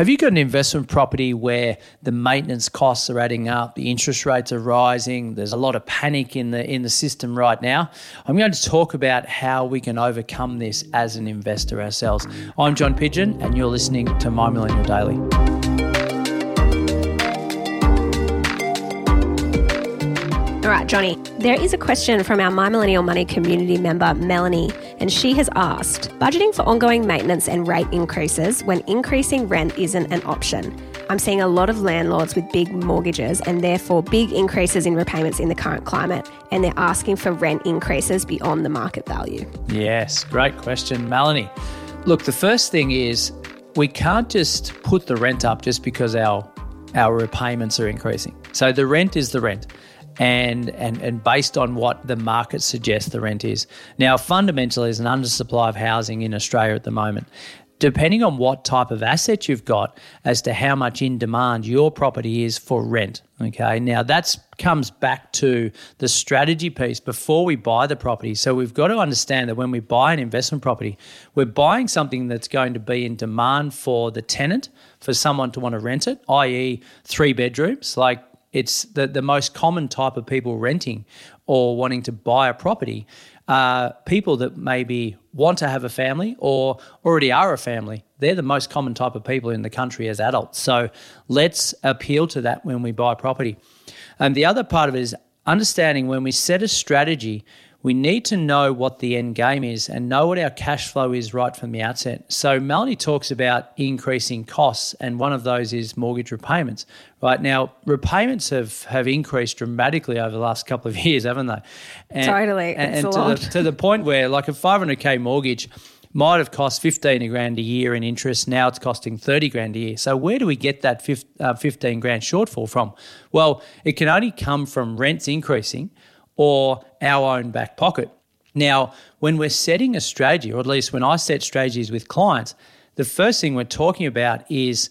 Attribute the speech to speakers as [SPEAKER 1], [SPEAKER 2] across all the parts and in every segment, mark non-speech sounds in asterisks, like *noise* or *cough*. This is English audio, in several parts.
[SPEAKER 1] Have you got an investment property where the maintenance costs are adding up, the interest rates are rising, there's a lot of panic in the in the system right now? I'm going to talk about how we can overcome this as an investor ourselves. I'm John Pidgeon and you're listening to My Millennial Daily.
[SPEAKER 2] All right, Johnny, there is a question from our My Millennial Money community member, Melanie, and she has asked budgeting for ongoing maintenance and rate increases when increasing rent isn't an option. I'm seeing a lot of landlords with big mortgages and therefore big increases in repayments in the current climate, and they're asking for rent increases beyond the market value.
[SPEAKER 1] Yes, great question, Melanie. Look, the first thing is we can't just put the rent up just because our our repayments are increasing. So the rent is the rent and, and, and based on what the market suggests the rent is. Now, fundamentally, there's an undersupply of housing in Australia at the moment. Depending on what type of asset you've got, as to how much in demand your property is for rent. Okay, now that comes back to the strategy piece before we buy the property. So we've got to understand that when we buy an investment property, we're buying something that's going to be in demand for the tenant, for someone to want to rent it, i.e., three bedrooms. Like it's the, the most common type of people renting or wanting to buy a property are people that maybe want to have a family or already are a family. They're the most common type of people in the country as adults. So let's appeal to that when we buy property. And the other part of it is understanding when we set a strategy, we need to know what the end game is and know what our cash flow is right from the outset. So Melanie talks about increasing costs, and one of those is mortgage repayments. Right now, repayments have, have increased dramatically over the last couple of *laughs* years, haven't they?
[SPEAKER 2] And, totally,
[SPEAKER 1] and,
[SPEAKER 2] and
[SPEAKER 1] to, the, to the point where, like a 500k mortgage might have cost 15 grand a year in interest. Now it's costing 30 grand a year. So where do we get that uh, 15 grand shortfall from? Well, it can only come from rents increasing or our own back pocket. Now, when we're setting a strategy, or at least when I set strategies with clients, the first thing we're talking about is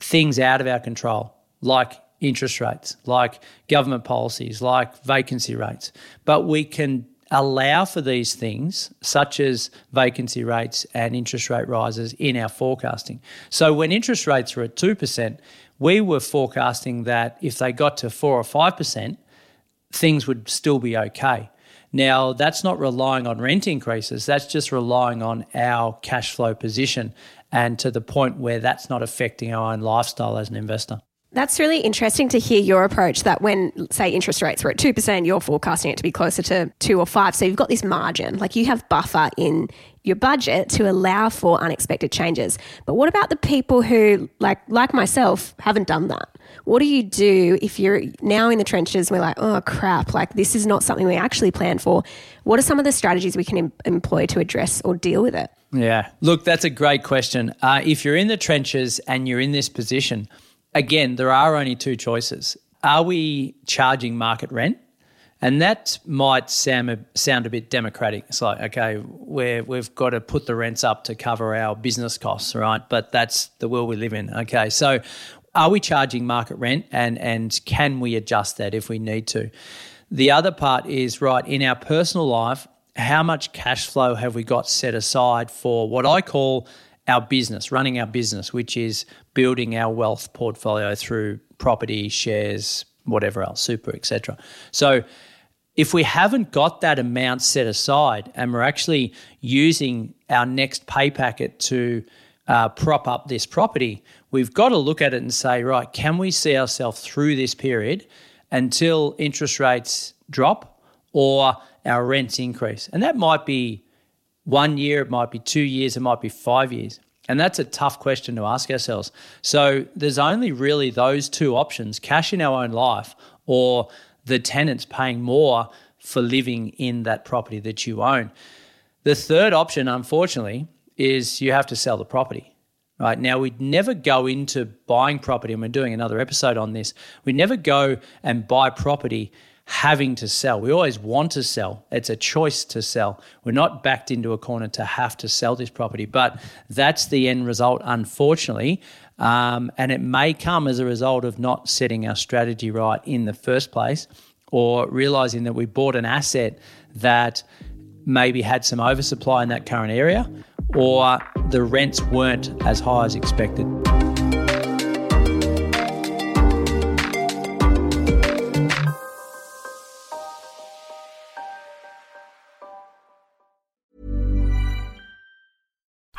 [SPEAKER 1] things out of our control, like interest rates, like government policies, like vacancy rates. But we can allow for these things, such as vacancy rates and interest rate rises, in our forecasting. So when interest rates were at 2%, we were forecasting that if they got to 4 or 5%, things would still be okay. Now, that's not relying on rent increases, that's just relying on our cash flow position and to the point where that's not affecting our own lifestyle as an investor.
[SPEAKER 2] That's really interesting to hear your approach that when, say, interest rates were at 2%, you're forecasting it to be closer to 2 or 5. So you've got this margin, like you have buffer in your budget to allow for unexpected changes. But what about the people who, like, like myself, haven't done that? What do you do if you're now in the trenches? and we're like, oh crap, like this is not something we actually planned for. What are some of the strategies we can em- employ to address or deal with it?
[SPEAKER 1] Yeah, look, that's a great question. Uh, if you're in the trenches and you're in this position, again, there are only two choices. Are we charging market rent? And that might sound a, sound a bit democratic. It's like, okay, we we've got to put the rents up to cover our business costs, right? But that's the world we live in. Okay, so are we charging market rent and, and can we adjust that if we need to? The other part is right in our personal life, how much cash flow have we got set aside for what I call our business, running our business, which is building our wealth portfolio through property, shares, whatever else, super, etc. So if we haven't got that amount set aside and we're actually using our next pay packet to uh, prop up this property, we've got to look at it and say, right, can we see ourselves through this period until interest rates drop or our rents increase? And that might be one year, it might be two years, it might be five years. And that's a tough question to ask ourselves. So there's only really those two options cash in our own life or the tenants paying more for living in that property that you own. The third option, unfortunately, is you have to sell the property. Right now, we'd never go into buying property, and we're doing another episode on this. We never go and buy property having to sell. We always want to sell. It's a choice to sell. We're not backed into a corner to have to sell this property, but that's the end result, unfortunately. Um, and it may come as a result of not setting our strategy right in the first place or realizing that we bought an asset that maybe had some oversupply in that current area or the rents weren't as high as expected.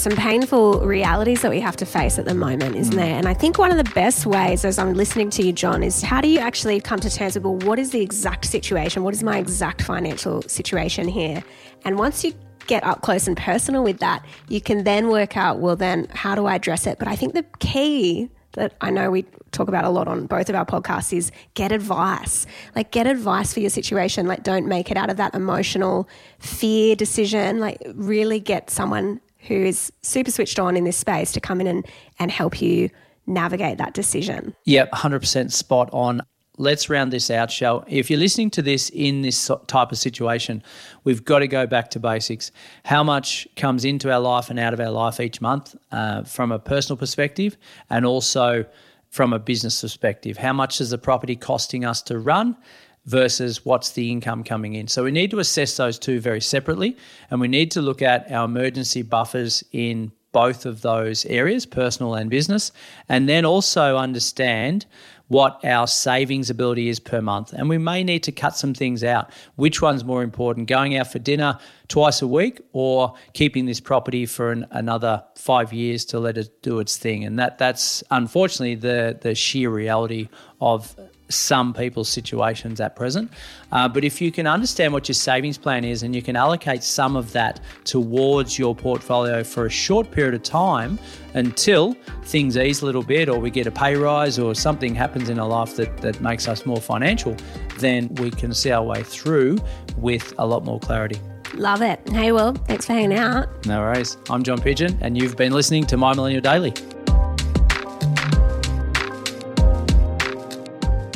[SPEAKER 2] Some painful realities that we have to face at the moment, isn't mm. there? And I think one of the best ways, as I'm listening to you, John, is how do you actually come to terms with, well, what is the exact situation? What is my exact financial situation here? And once you get up close and personal with that, you can then work out, well, then how do I address it? But I think the key that I know we talk about a lot on both of our podcasts is get advice. Like, get advice for your situation. Like, don't make it out of that emotional fear decision. Like, really get someone who is super switched on in this space to come in and, and help you navigate that decision.
[SPEAKER 1] Yep, 100% spot on. Let's round this out, shall If you're listening to this in this type of situation, we've got to go back to basics. How much comes into our life and out of our life each month uh, from a personal perspective and also from a business perspective? How much is the property costing us to run? Versus what's the income coming in. So we need to assess those two very separately and we need to look at our emergency buffers in both of those areas, personal and business, and then also understand what our savings ability is per month. And we may need to cut some things out. Which one's more important, going out for dinner twice a week or keeping this property for an, another five years to let it do its thing? And that that's unfortunately the, the sheer reality of some people's situations at present. Uh, but if you can understand what your savings plan is and you can allocate some of that towards your portfolio for a short period of time until things ease a little bit or we get a pay rise or something happens in our life that, that makes us more financial, then we can see our way through with a lot more clarity.
[SPEAKER 2] Love it. Hey, Will, thanks for hanging out.
[SPEAKER 1] No worries. I'm John Pidgeon, and you've been listening to My Millennial Daily.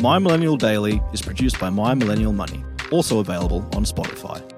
[SPEAKER 3] My Millennial Daily is produced by My Millennial Money, also available on Spotify.